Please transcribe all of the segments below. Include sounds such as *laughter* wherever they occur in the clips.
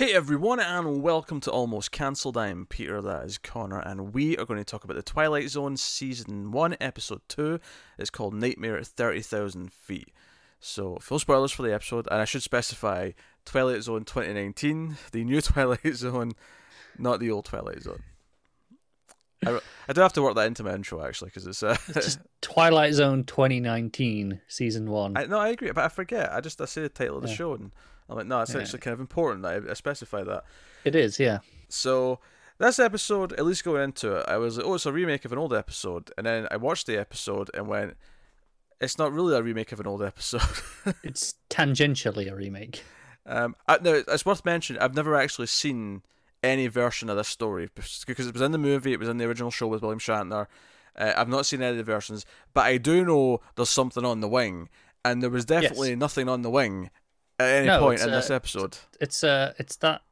Hey everyone, and welcome to Almost Cancelled. I'm Peter, that is Connor, and we are going to talk about the Twilight Zone Season 1, Episode 2. It's called Nightmare at 30,000 Feet. So, full spoilers for the episode, and I should specify Twilight Zone 2019, the new *laughs* Twilight Zone, not the old Twilight Zone. I, I do have to work that into my intro actually, because it's, uh, *laughs* It's just Twilight Zone 2019 season one. I, no, I agree, but I forget. I just I say the title of the Yeah. show, and I'm like, no, it's Yeah. actually kind of important that I, I specify that. It is, yeah. So this episode, at least going into it, I was like, oh, it's a remake of an old episode, and then I watched the episode and went, it's not really a remake of an old episode. *laughs* It's tangentially a remake. um, I, no, it's worth mentioning. I've never actually seen any version of this story because it was in the movie, it was in the original show with William Shatner. Uh, I've not seen any of the versions, but I do know there's something on the wing, and there was definitely nothing on the wing at any No, point in this uh, episode. It's uh, it's that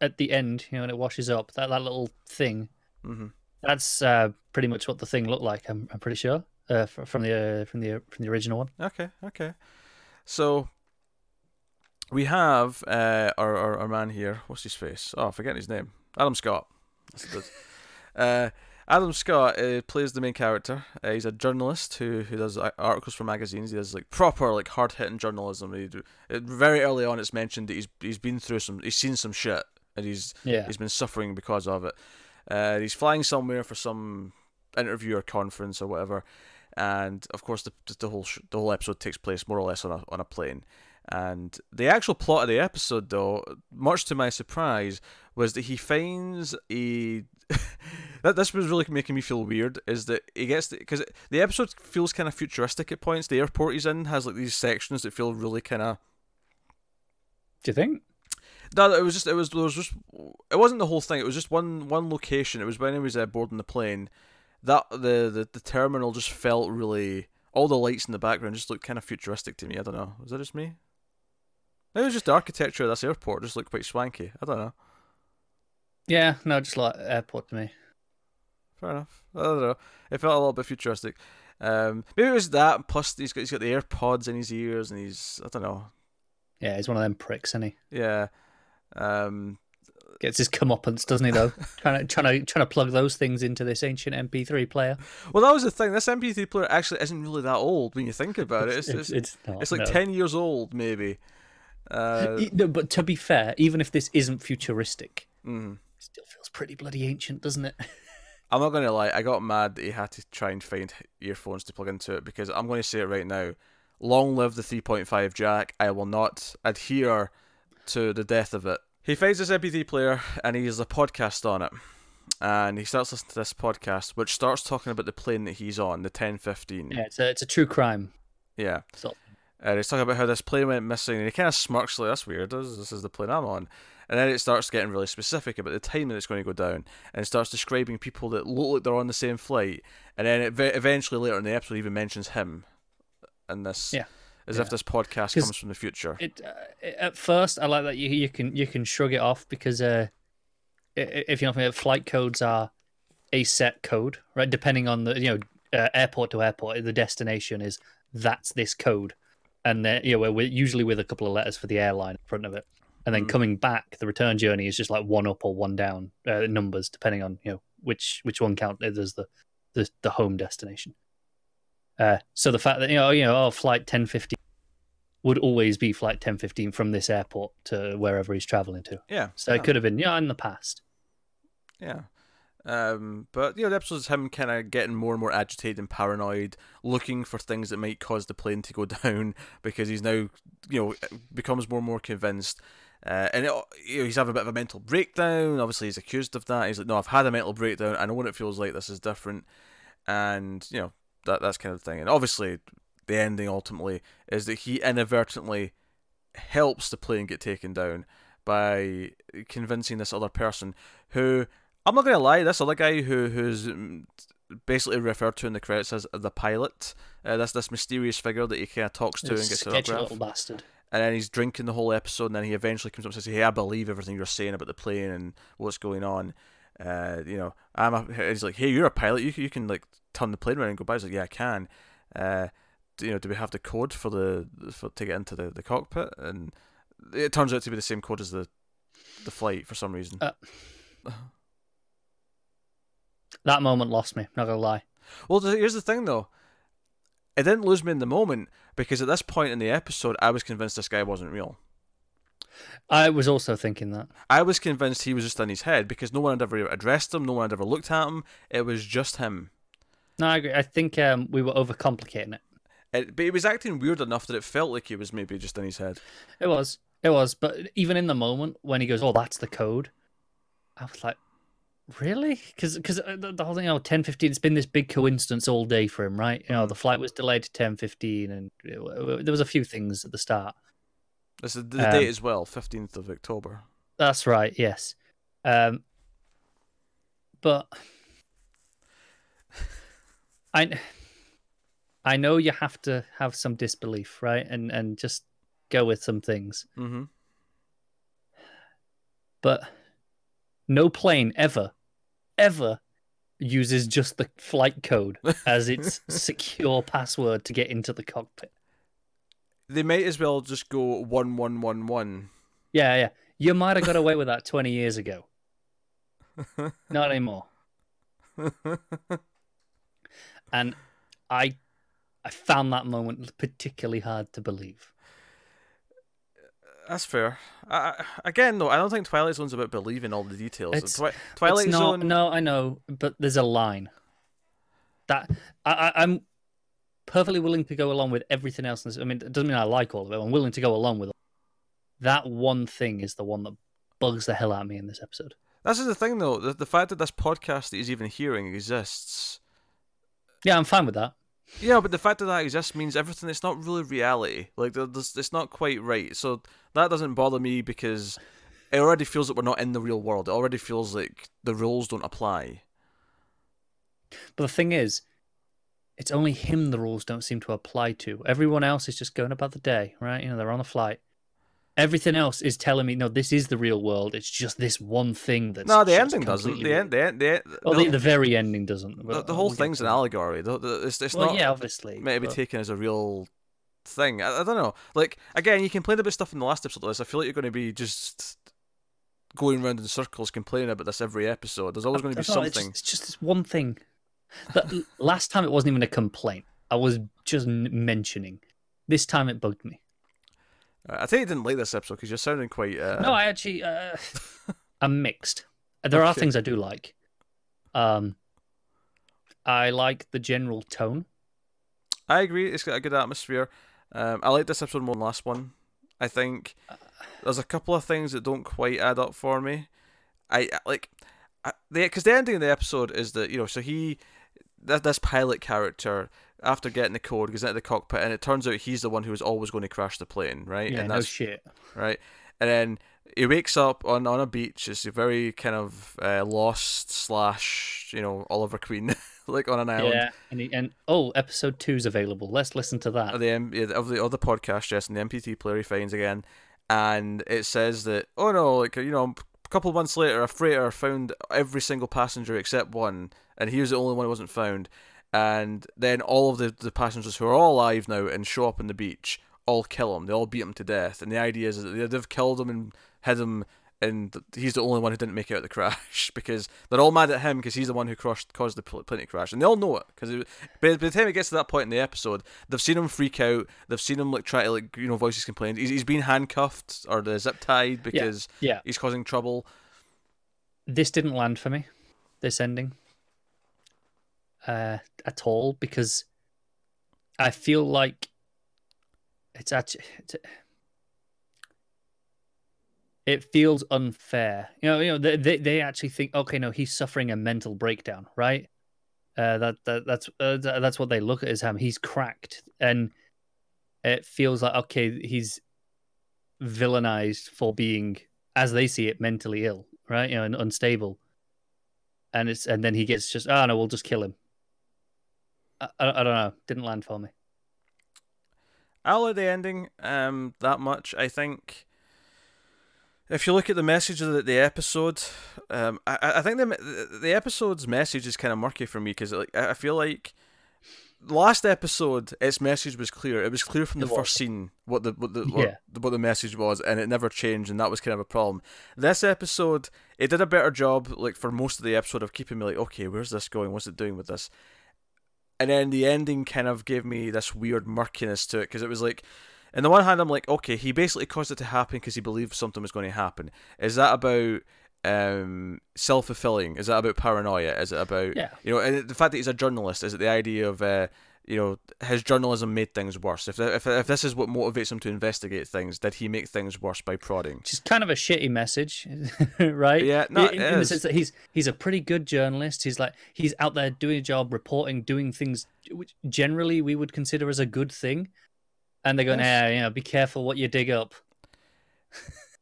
at the end, you know, when it washes up, that, that little thing. hmm That's uh, pretty much what the thing looked like. I'm, I'm pretty sure uh, from the uh, from the from the original one. Okay, okay. So we have uh, our, our our man here. What's his face? Oh, I'm forgetting his name. Adam Scott. *laughs* Uh, Adam Scott uh, plays the main character. Uh, he's a journalist who who does uh, articles for magazines. He does like proper like hard hitting journalism. He it, very early on, it's mentioned that he's he's been through some, he's seen some shit, and he's Yeah, he's been suffering because of it. Uh, he's flying somewhere for some interview or conference or whatever, and of course the the whole sh- the whole episode takes place more or less on a on a plane. And the actual plot of the episode, though, much to my surprise, was that he finds a. *laughs* that this was really making me feel weird. Is that he gets because the episode feels kind of futuristic at points. The airport he's in has like these sections that feel really kind of do you think? no, it was just it was there was just it wasn't the whole thing. It was just one one location. It was when he was uh, boarding the plane. That the, the the terminal just felt really. All the lights in the background just looked kind of futuristic to me. I don't know. Was that just me? It was just the architecture of this airport just looked quite swanky. I don't know. Yeah, no, just like airport to me. Fair enough. I don't know. It felt a little bit futuristic. Um, maybe it was that. Plus, he's got he's got the AirPods in his ears, and he's I don't know. Yeah, he's one of them pricks, isn't he? Yeah. Um, Gets his comeuppance, doesn't he? Though *laughs* trying to trying to trying to plug those things into this ancient MP3 player. well, that was the thing. This MP3 player actually isn't really that old when you think about it. It's, it's, it's, not, It's like no. 10 years old, maybe. Uh, no, but to be fair, even if this isn't futuristic, mm. Still feels pretty bloody ancient, doesn't it? *laughs* I'm not going to lie, I got mad that he had to try and find earphones to plug into it because I'm going to say it right now. Long live the 3.5 jack. I will not adhere to the death of it. He finds this MP3 player and he has a podcast on it. And he starts listening to this podcast, which starts talking about the plane that he's on, the 1015. Yeah, it's a it's a true crime. yeah. sort And he's talking about how this plane went missing, and he kind of smirks like, "That's weird. This, this is the plane I'm on." And then it starts getting really specific about the time that it's going to go down, and it starts describing people that look like they're on the same flight. And then it ve- eventually later in the episode even mentions him, and this, Yeah. as Yeah. if this podcast comes from the future. It uh, at first I like that you you can you can shrug it off because uh, if you know flight codes are a set code, right? Depending on the you know uh, airport to airport, the destination is that's this code, and then you know we're, we're usually with a couple of letters for the airline in front of it, and then Mm. coming back, the return journey is just like one up or one down uh, numbers depending on you know which which one count as the the, the home destination. Uh, so the fact that you know you know oh flight ten fifty would always be flight 1015 from this airport to wherever he's traveling to. yeah, So yeah. it could have been, yeah, in the past. Yeah. Um, but you know, the episode is him kind of getting more and more agitated and paranoid, looking for things that might cause the plane to go *laughs* down because he's now, you know, becomes more and more convinced. Uh, and it, you know, he's having a bit of a mental breakdown. Obviously, he's accused of that. He's like, "No, I've had a mental breakdown. I know what it feels like. This is different." And you know, that that's kind of the thing. And obviously, the ending ultimately is that he inadvertently helps the plane get taken down by convincing this other person who I'm not gonna lie, this other guy who who's basically referred to in the credits as the pilot. Uh, that's this mysterious figure that he kind of talks to and gets an autograph. little bastard. And then he's drinking the whole episode, and then he eventually comes up and says, "Hey, I believe everything you're saying about the plane and what's going on." Uh, you know, I'm. A, he's like, "Hey, you're a pilot. You can, you can like turn the plane around and go by." He's like, "Yeah, I can." Uh, do, you know, do we have the code for the for to get into the, the cockpit? And it turns out to be the same code as the the flight for some reason. Uh, *laughs* that moment lost me. Not gonna lie. Well, here's the thing though. It didn't lose me in the moment because at this point in the episode, I was convinced this guy wasn't real. I was also thinking that. I was convinced he was just in his head because no one had ever addressed him, no one had ever looked at him. It was just him. No, I agree. I think um, we were overcomplicating it. it. But he was acting weird enough that it felt like he was maybe just in his head. It was. It was. But even in the moment when he goes, "Oh, that's the code," I was like, "Really?" Because because uh, the, the whole thing, oh, ten fifteen. It's been this big coincidence all day for him, right? You know, the flight was delayed to ten fifteen, and it, there was a few things at the start. This is the um, date as well, fifteenth of October. That's right. Yes. Um, but *sighs* I I know you have to have some disbelief, right? And and just go with some things. Mm-hmm. But no plane ever, ever uses just the flight code *laughs* as its secure password to get into the cockpit. They might as well just go one one one one. Yeah, yeah. You might have got away with that twenty years ago. *laughs* Not anymore. and I I found that moment particularly hard to believe. That's fair. I, again, though, I don't think Twilight Zone's about believing all the details. It's, Twi- Twilight it's not, Zone. No, I know, but there's a line that I, I, am perfectly willing to go along with everything else. I mean, it doesn't mean I like all of it. I'm willing to go along with it. That one thing is the one that bugs the hell out of me in this episode. That's the thing, though. The, the fact that this podcast that he's even hearing exists. Yeah, I'm fine with that. Yeah, but the fact that that exists means everything. It's not really reality. Like, it's not quite right. So that doesn't bother me because it already feels that we're not in the real world. It already feels like the rules don't apply. But the thing is, it's only him the rules don't seem to apply to. Everyone else is just going about the day, right? You know, they're on a flight. Everything else is telling me, no, this is the real world. It's just this one thing that's no. The ending doesn't. The end. The end. The, well, the, the, very ending doesn't. The, the whole we'll thing's an allegory. The, it's, it's well, not. Yeah, obviously. Maybe but... taken as a real thing. I, I, don't know. Like again, you complained about stuff in the last episode of this. I feel like you're going to be just going around in circles complaining about this every episode. There's always going to be something. It's it's just, this one thing. That last time it wasn't even a complaint. I was just mentioning. This time it bugged me. I think you didn't like this episode because you're sounding quite. Uh... No, I actually. Uh, *laughs* I'm mixed. There okay. are things I do like. Um, I like the general tone. I agree. It's got a good atmosphere. Um, I like this episode more than last one. I think there's a couple of things that don't quite add up for me. I like because the, the ending of the episode is that you know so he that this pilot character after getting the code goes into the cockpit and it turns out he's the one who was always going to crash the plane right? Yeah and that's, no shit. Right? And then he wakes up on, on a beach it's a very kind of uh, lost slash you know Oliver Queen *laughs* like on an island. yeah and, he, and oh episode two is available. Let's listen to that. Of the of the other podcast yes and the MP3 player he finds again. And it says that oh no like you know a couple of months later a freighter found every single passenger except one and he was the only one who wasn't found. And then all of the, the passengers who are all alive now and show up on the beach all kill him. They all beat him to death. And the idea is that they've killed him and hid him, and he's the only one who didn't make it out of the crash *laughs* because they're all mad at him because he's the one who crashed, caused the plane to crash, and they all know it because by, the time it gets to that point in the episode, they've seen him freak out. They've seen him like try to like you know voice his complaints. He's, he's been handcuffed or the zip tied because yeah. yeah. he's causing trouble. This didn't land for me. This ending uh, at all because I feel like it's actually it feels unfair. You know, you know, they, they they actually think, okay, no, he's suffering a mental breakdown, right? Uh, that that that's uh, that's what they look at as him. He's cracked, and it feels like okay, he's villainized for being, as they see it, mentally ill, right? You know, and unstable. And it's and then he gets just, oh no, we'll just kill him. I, I, don't know. Didn't land for me. I like the ending um, that much. I think if you look at the message of the, the episode, um, I, I think the the episode's message is kind of murky for me because like I feel like last episode, its message was clear. It was clear from the first scene what the what the Yeah. what, what the message was, and it never changed, and that was kind of a problem. This episode, it did a better job, like for most of the episode, of keeping me like, okay, where's this going? What's it doing with this? And then the ending kind of gave me this weird murkiness to it because it was like, on the one hand, I'm like, okay, he basically caused it to happen because he believed something was going to happen. Is that about um self fulfilling? Is that about paranoia? Is it about Yeah. you know and the fact that he's a journalist? Is it the idea of uh you know his journalism made things worse? If if if this is what motivates him to investigate things, did he make things worse by prodding? Which is kind of a shitty message, *laughs* right? Yeah, no, in, in the sense that he's he's a pretty good journalist. He's like he's out there doing a job, reporting, doing things which generally we would consider as a good thing. And they're going, Yes. yeah, you know, be careful what you dig up. *laughs*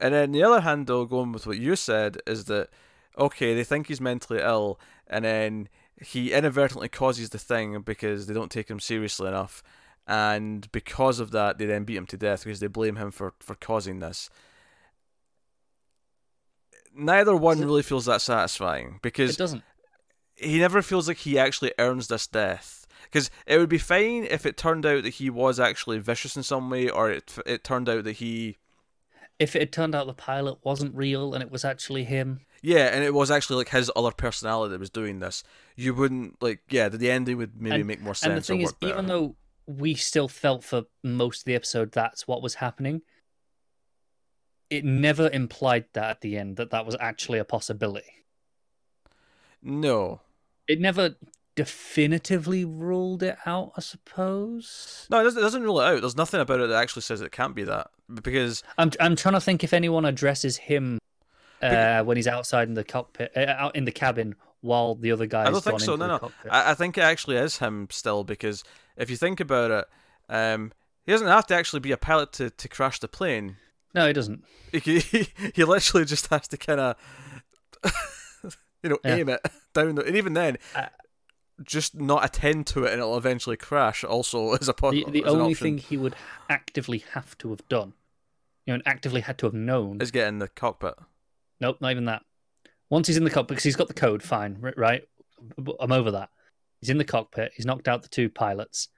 And then the other hand, though, going with what you said, is that okay, they think he's mentally ill, and then he inadvertently causes the thing because they don't take him seriously enough, and because of that, they then beat him to death because they blame him for for causing this. Neither one really feels that satisfying because It doesn't. he never feels like he actually earns this death. Because it would be fine if it turned out that he was actually vicious in some way, or it it turned out that he If it had turned out the pilot wasn't real and it was actually him, Yeah, and it was actually like his other personality that was doing this. You wouldn't like, yeah, the, ending would maybe And- make more sense. and the thing or is, better. even though we still felt for most of the episode that's what was happening, it never implied that at the end that that was actually a possibility. no, It never definitively ruled it out, I suppose. no, it doesn't, it doesn't rule it out. There's nothing about it that actually says it can't be that because I'm I'm trying to think if anyone addresses him uh, when he's outside in the cockpit, uh, out in the cabin, while the other guys. I don't think so. No, no. I, I think it actually is him still because if you think about it, um, he doesn't have to actually be a pilot to, to crash the plane. No, he doesn't. He *laughs* he, he literally just has to kind of, *laughs* you know, Yeah. aim it *laughs* down. The, and even then, Uh, just not attend to it, and it'll eventually crash. Also, is a po- The, the only thing he would actively have to have done, you know, and actively had to have known. is get in the cockpit. Nope, not even that. Once he's in the cockpit, because he's got the code, fine, right? I'm over that. He's in the cockpit. He's knocked out the two pilots.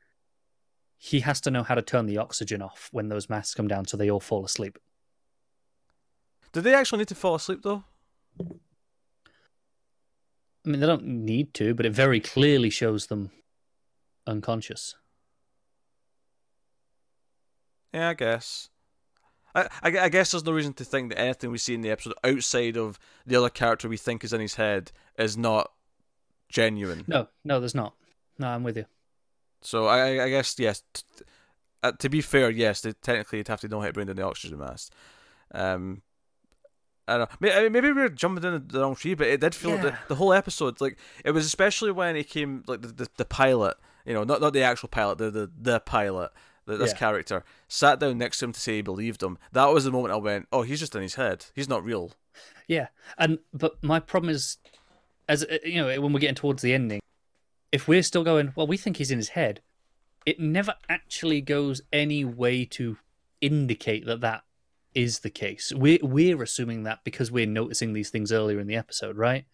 He has to know how to turn the oxygen off when those masks come down, so they all fall asleep. Do they actually need to fall asleep though? I mean, they don't need to, but it very clearly shows them unconscious. Yeah, I guess. I, I, I guess there's no reason to think that anything we see in the episode outside of the other character we think is in his head is not genuine. No, no, there's not. No, I'm with you. So I, I- guess yes. T- uh, to be fair, yes, they technically you'd have to know how to bring down the oxygen mask. Um, I don't know. May- Maybe we are jumping in the wrong tree, but it did feel like the, the whole episode like it was especially when he came like the, the, the pilot, you know, not not the actual pilot, the the, the pilot, this Yeah. character sat down next to him to say he believed him. That was the moment I went, oh, he's just in his head. He's not real. Yeah, and but my problem is, as uh, you know, when we're getting towards the ending, if we're still going, well, we think he's in his head. It never actually goes any way to indicate that that is the case. We're we're assuming that because we're noticing these things earlier in the episode, right?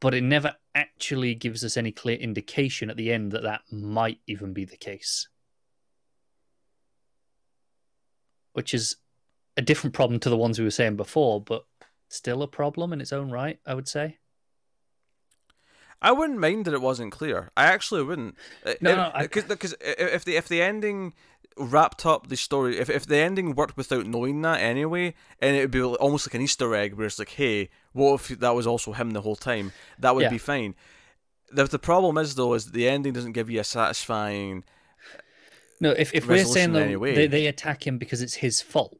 But it never actually gives us any clear indication at the end that that might even be the case. Which is a different problem to the ones we were saying before, but still a problem in its own right, I would say. I wouldn't mind that it wasn't clear. I actually wouldn't. Uh, No, if, no, I- because if the if the ending wrapped up the story, if if the ending worked without knowing that anyway, and it would be almost like an Easter egg where it's like, hey, what if that was also him the whole time? That would Yeah. be fine. The the problem is though is the ending doesn't give you a satisfying. No, if, if we're saying in though any way. they, they attack him because it's his fault,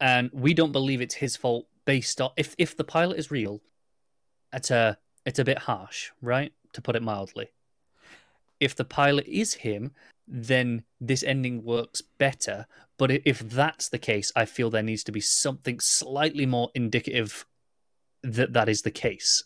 and we don't believe it's his fault based on if if the pilot is real, it's a it's a bit harsh, right? To put it mildly. If the pilot is him, then this ending works better. But if that's the case, I feel there needs to be something slightly more indicative that that is the case,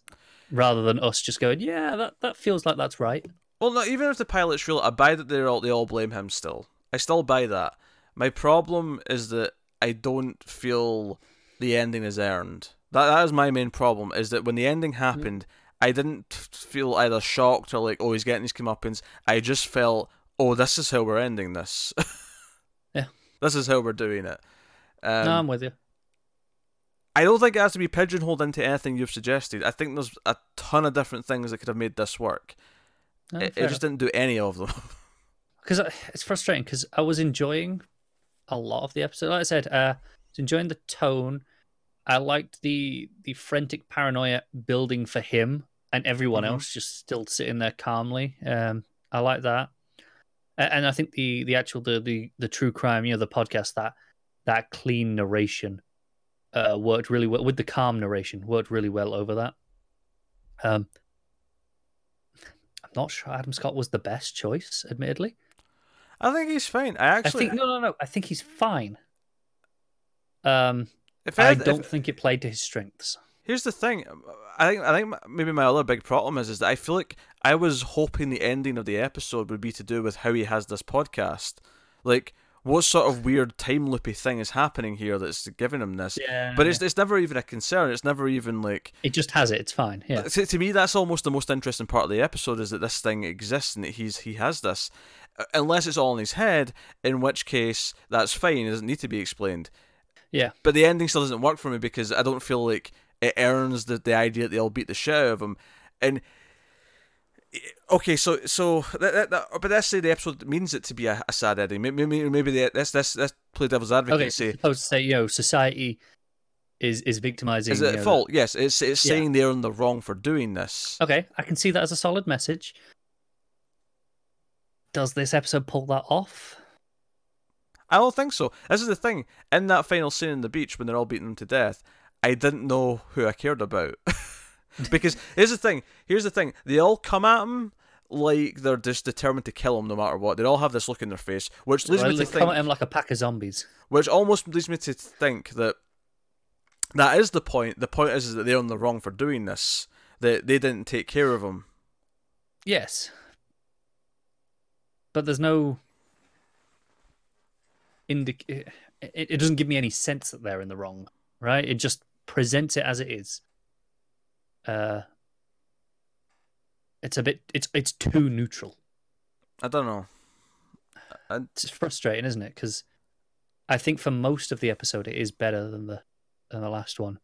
rather than us just going, "Yeah, that that feels like that's right." Well, no, even if the pilot's real, I buy that they all they all blame him still. I still buy that. My problem is that I don't feel the ending is earned. That that is my main problem. Is that when the ending happened, I didn't feel either shocked or like, oh, he's getting his comeuppance. I just felt, oh, this is how we're ending this. *laughs* Yeah. This is how we're doing it. Um, no, I'm with you. I don't think it has to be pigeonholed into anything you've suggested. I think there's a ton of different things that could have made this work. No, it, it just didn't do any of them. *laughs* because it's frustrating because I was enjoying a lot of the episode. Like I said, uh, I was enjoying the tone. I liked the the frantic paranoia building for him and everyone Mhm. else just still sitting there calmly. Um, I like that, and I think the the actual the the, the true crime, you know, the podcast that that clean narration uh, worked really well with the calm narration worked really well over that. Um, not sure Adam Scott was the best choice, admittedly. I think he's fine. I I actually, think no, no, no. I think he's fine. Um, if I I, don't if, think it played to his strengths. here's the thing. I think I think maybe my other big problem is is that I feel like I was hoping the ending of the episode would be to do with how he has this podcast. Like, what sort of weird time loopy thing is happening here that's giving him this? Yeah, But it's it's never even a concern. It's never even like it just has it. It's fine. Yeah, to, to me that's almost the most interesting part of the episode is that this thing exists and that he's he has this unless it's all in his head in which case that's fine it doesn't need to be explained yeah. but the ending still doesn't work for me because I don't feel like it earns the, the idea that they'll beat the shit out of him and okay so so that, that, that, but let's say the episode means it to be a, a sad ending maybe maybe, maybe the, let's, let's, let's play devil's advocate Okay, say supposed to say you know society is is victimizing. is it at fault yes it's it's Yeah. saying they're in the wrong for doing this Okay, I can see that as a solid message. Does this episode pull that off? I don't think so. This is the thing. In that final scene in the beach when they're all beating him to death, I didn't know who I cared about. *laughs* *laughs* because here's the thing. Here's the thing. They all come at him like they're just determined to kill him no matter what. They all have this look in their face, which leads Well, me they to come at him like a pack of zombies. which almost leads me to think that that is the point. The point is, is that they're on the wrong for doing this. That they didn't take care of him. Yes, but there's no indic. It, it doesn't give me any sense that they're in the wrong, right? It just presents it as it is. Uh, it's a bit. It's it's too neutral. I don't know. It's frustrating, isn't it? Because I think for most of the episode, it is better than the than the last one.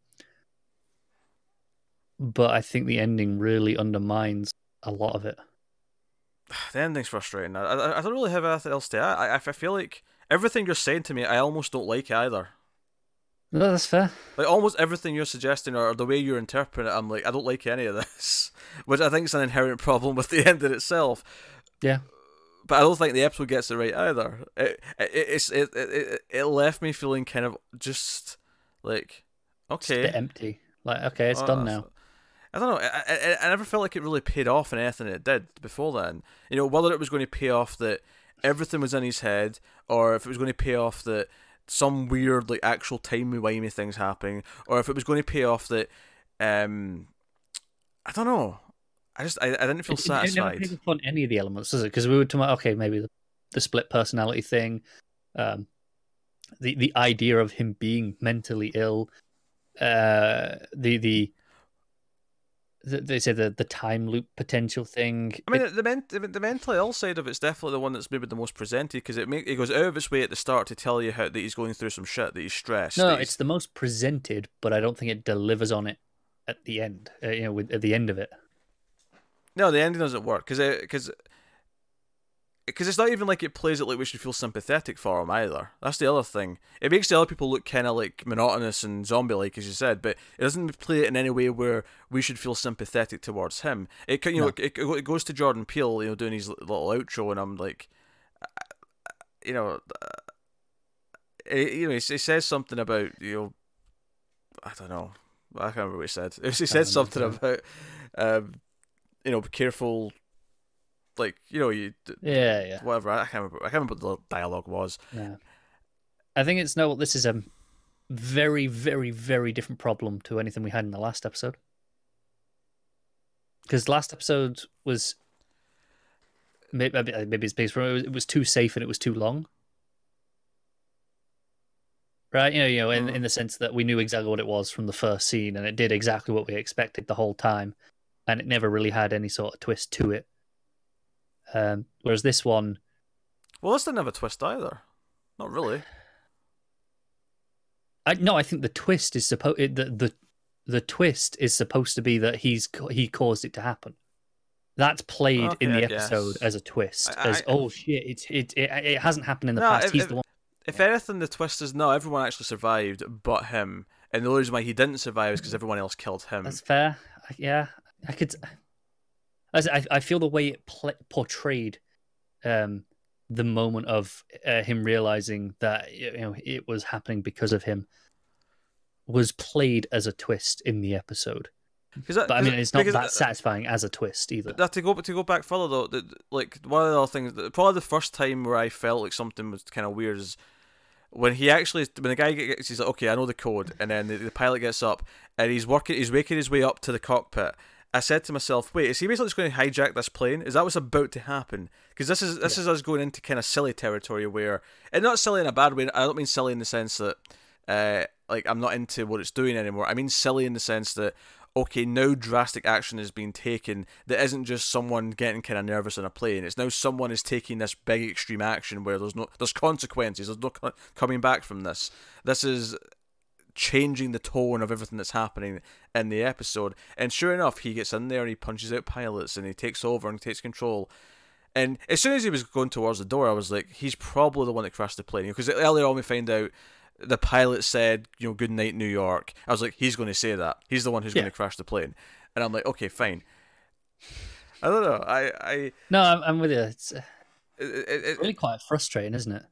But I think the ending really undermines a lot of it. *sighs* The ending's frustrating. I, I, I don't really have anything else to add. I, I feel like everything you're saying to me, I almost don't like either. No, that's fair. Like almost everything you're suggesting or the way you're interpreting it, I'm like, I don't like any of this, *laughs* which I think is an inherent problem with the *laughs* ending itself. Yeah. But I don't think the episode gets it right either. It it it's it it, it left me feeling kind of just like okay, bit empty. Like, okay, it's Oh, done now. I don't know. I, I, I never felt like it really paid off in anything it did before then. You know, whether it was going to pay off that everything was in his head, or if it was going to pay off that some weird like actual timey wimey things happening, or if it was going to pay off that, um, I don't know. I just I, I didn't feel It- it- It, satisfied. on any of the elements, does it? Because we were talking about okay, maybe the, the split personality thing, um, the the idea of him being mentally ill, uh, the the. The- They say the the time loop potential thing. I mean, It- the, men- the the mentally ill side of it's definitely the one that's maybe the most presented because it make, it goes out of its way at the start to tell you how that he's going through some shit, that he's stressed. no, he's- it's the most presented, but I don't think it delivers on it at the end. Uh, you know, with, at the end of it. No, the ending doesn't work because because because it's not even like it plays it like we should feel sympathetic for him either. That's the other thing. It makes the other people look kind of like monotonous and zombie-like, as you said, but it doesn't play it in any way where we should feel sympathetic towards him. It can- you know No. it, it goes to Jordan Peele, you know, doing his little outro, and I'm like, you know, it, you know, he, he says something about you know, I don't know, I can't remember what he said. *laughs* He said something about, um, you know, be careful, like you know, you Yeah, yeah. whatever. I can't remember. I can't remember what the dialogue was. Yeah. I think it's no. This is a very, very, very different problem to anything we had in the last episode. Because last episode was maybe maybe it's based from it was, it was too safe and it was too long, right? You know, you know, in Mm. in the sense that we knew exactly what it was from the first scene and it did exactly what we expected the whole time. and it never really had any sort of twist to it. Um, whereas this one, Well, this didn't have a twist either. Not really. I no, I think the twist is supposed the, the the twist is supposed to be that he's he caused it to happen. That's played in the I guess. episode as a twist, I- as oh shit, it's it, it it hasn't happened in the No, past. if- He's if- the one. If anything, the twist is no, everyone actually survived but him. And the only reason why he didn't survive is because everyone else killed him. That's fair. Yeah, I could. I, I feel the way it pl- portrayed um, the moment of uh, him realizing that you know it was happening because of him was played as a twist in the episode. Because that- But I mean, it's not because that satisfying as a twist either. That to go to go back further though, the, like one of the other things, that- probably the first time where I felt like something was kind of weird is when he actually when the guy gets he's like, okay, I know the code, and then the, the pilot gets up and he's working, he's making his way up to the cockpit. I said to myself, wait, is he basically just going to hijack this plane? Is that what's about to happen? Because this is this is us going into kind of silly territory where, and not silly in a bad way. I don't mean silly in the sense that, uh, like I'm not into what it's doing anymore. I mean silly in the sense that okay, now drastic action is being taken that isn't just someone getting kind of nervous on a plane. It's now someone is taking this big extreme action where there's no there's consequences. There's no co- coming back from this. This is changing the tone of everything that's happening in the episode. And sure enough, he gets in there and he punches out pilots and he takes over and takes control. And as soon as he was going towards the door, I was like, he's probably the one that crashed the plane. Because earlier on, we find out the pilot said, you know, good night, New York. I was like, he's going to say that. He's the one who's Yeah. going to crash the plane. And I'm like, okay, fine. I don't know. I, I, No, I'm, I'm with you. It's uh, it, it, it, really quite frustrating, isn't it?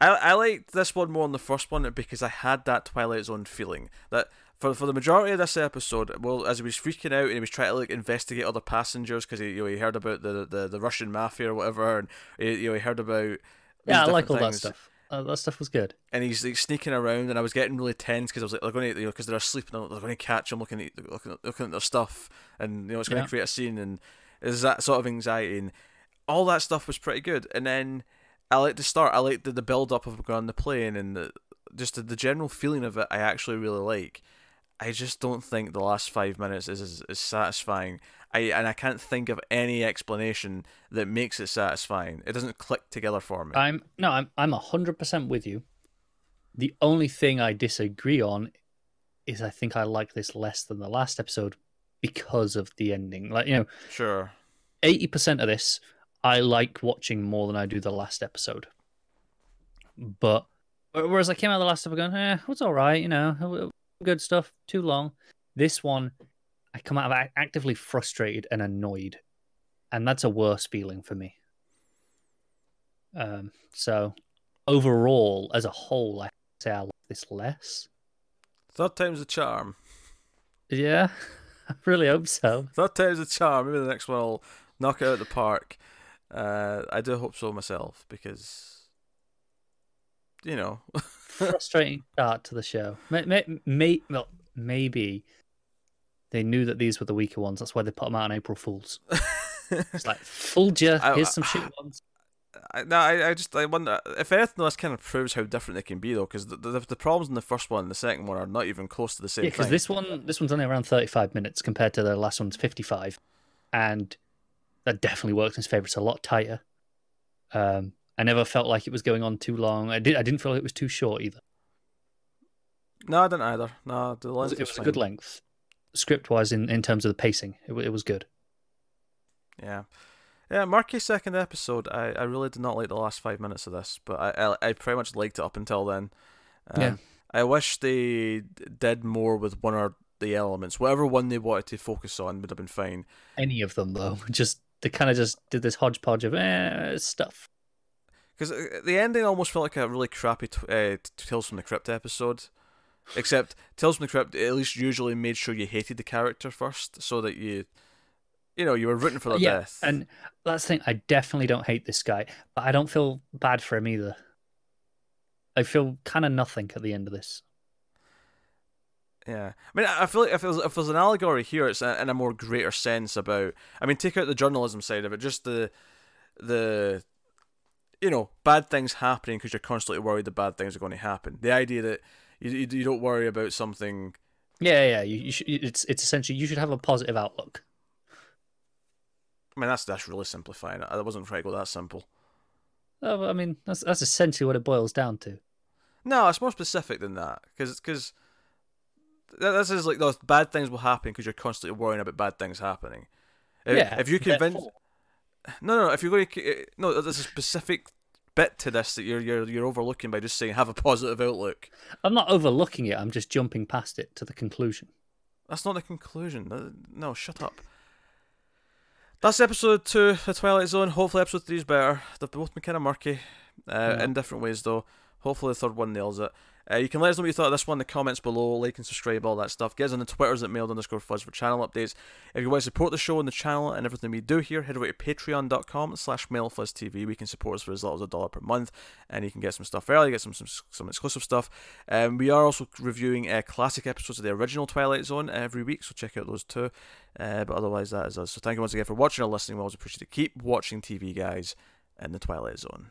I I liked this one more than the first one because I had that Twilight Zone feeling that for for the majority of this episode, well, as he was freaking out and he was trying to like investigate other passengers because he you know he heard about the, the, the Russian mafia or whatever, and he, you know he heard about Yeah, I like all different that stuff. Uh, that stuff was good. and he's like sneaking around, and I was getting really tense because I was like, they're going to you know because they're asleep and they're going to catch him looking at looking at, looking at their stuff, and you know it's going to Yeah. create a scene, and there's that sort of anxiety, and all that stuff was pretty good, and then. I like the start. I like the, the build up of going on the plane and the, just the, the general feeling of it. I actually really like. I just don't think the last five minutes is is, is satisfying. I and I can't think of any explanation that makes it satisfying. It doesn't click together for me. I'm no, I'm I'm hundred percent with you. The only thing I disagree on is I think I like this less than the last episode because of the ending. Like you know, sure. eighty percent of this I like watching more than I do the last episode. But whereas I came out of the last episode going, eh, it was all right, you know, good stuff. Too long. This one, I come out of actively frustrated and annoyed, and that's a worse feeling for me. Um, so overall, as a whole, I say I like this less. Third time's a charm. Yeah, *laughs* I really hope so. Third time's a charm. Maybe the next one will knock it out of the park. Uh, I do hope so myself because, you know, *laughs* frustrating start to the show. May, may, may, well, maybe they knew that these were the weaker ones. That's why they put them out on April Fools. It's like, fooled you. *laughs* I- Here's some shit ones. I, no, I, I just I wonder if anything. This kind of proves how different they can be, though, because the, the the problems in the first one and the second one are not even close to the same Yeah, because this one, this one's only around thirty-five minutes compared to the last one's fifty-five, and that definitely works in his favor. It's a lot tighter. Um, I never felt like it was going on too long. I did. I didn't feel like it was too short either. No, I didn't either. No, the It length was, it was a good length, script-wise, in, in terms of the pacing. It, it was good. Yeah, yeah. Marky's second episode, I, I really did not like the last five minutes of this, but I I, I pretty much liked it up until then. Um, Yeah. I wish they did more with one or the elements. Whatever one they wanted to focus on would have been fine. Any of them though, *laughs* just they kind of just did this hodgepodge of eh, stuff. Because the ending almost felt like a really crappy t- uh, Tales from the Crypt episode. Except Tales from the Crypt at least usually made sure you hated the character first, so that you, you know, you were rooting for their yeah, death. and that's the thing. I definitely don't hate this guy, but I don't feel bad for him either. I feel kind of nothing at the end of this. Yeah, I mean, I feel like if there's if there's an allegory here, it's in a more greater sense about. I mean, take out the journalism side of it, just the the you know bad things happening because you're constantly worried the bad things are going to happen. The idea that you you, you don't worry about something Yeah, yeah. You, you should, it's it's essentially you should have a positive outlook. I mean, that's that's really simplifying it. I wasn't trying to go that simple. Oh, I mean, that's that's essentially what it boils down to. No, it's more specific than that because because this is like those bad things will happen because you're constantly worrying about bad things happening. If, yeah. If you convince, therefore. no, no, if you're going to no, there's a specific bit to this that you're you're you're overlooking by just saying have a positive outlook. I'm not overlooking it. I'm just jumping past it to the conclusion. That's not the conclusion. No, shut up. That's episode two, The Twilight Zone. Hopefully, episode three is better. They've both been kind of murky uh, Yeah. in different ways, though. Hopefully, the third one nails it. Uh, you can let us know what you thought of this one in the comments below. Like and subscribe, all that stuff. Get us on the Twitters at mild underscore fuzz for channel updates. If you want to support the show and the channel and everything we do here, head over to patreon.com slash mildfuzztv. We can support us for as little as a dollar per month, and you can get some stuff early, get some some, some exclusive stuff. Um, we are also reviewing uh, classic episodes of the original Twilight Zone every week, so check out those too. Uh, but otherwise, that is us. So thank you once again for watching or listening. We always appreciate it. Keep watching TV, guys, in the Twilight Zone.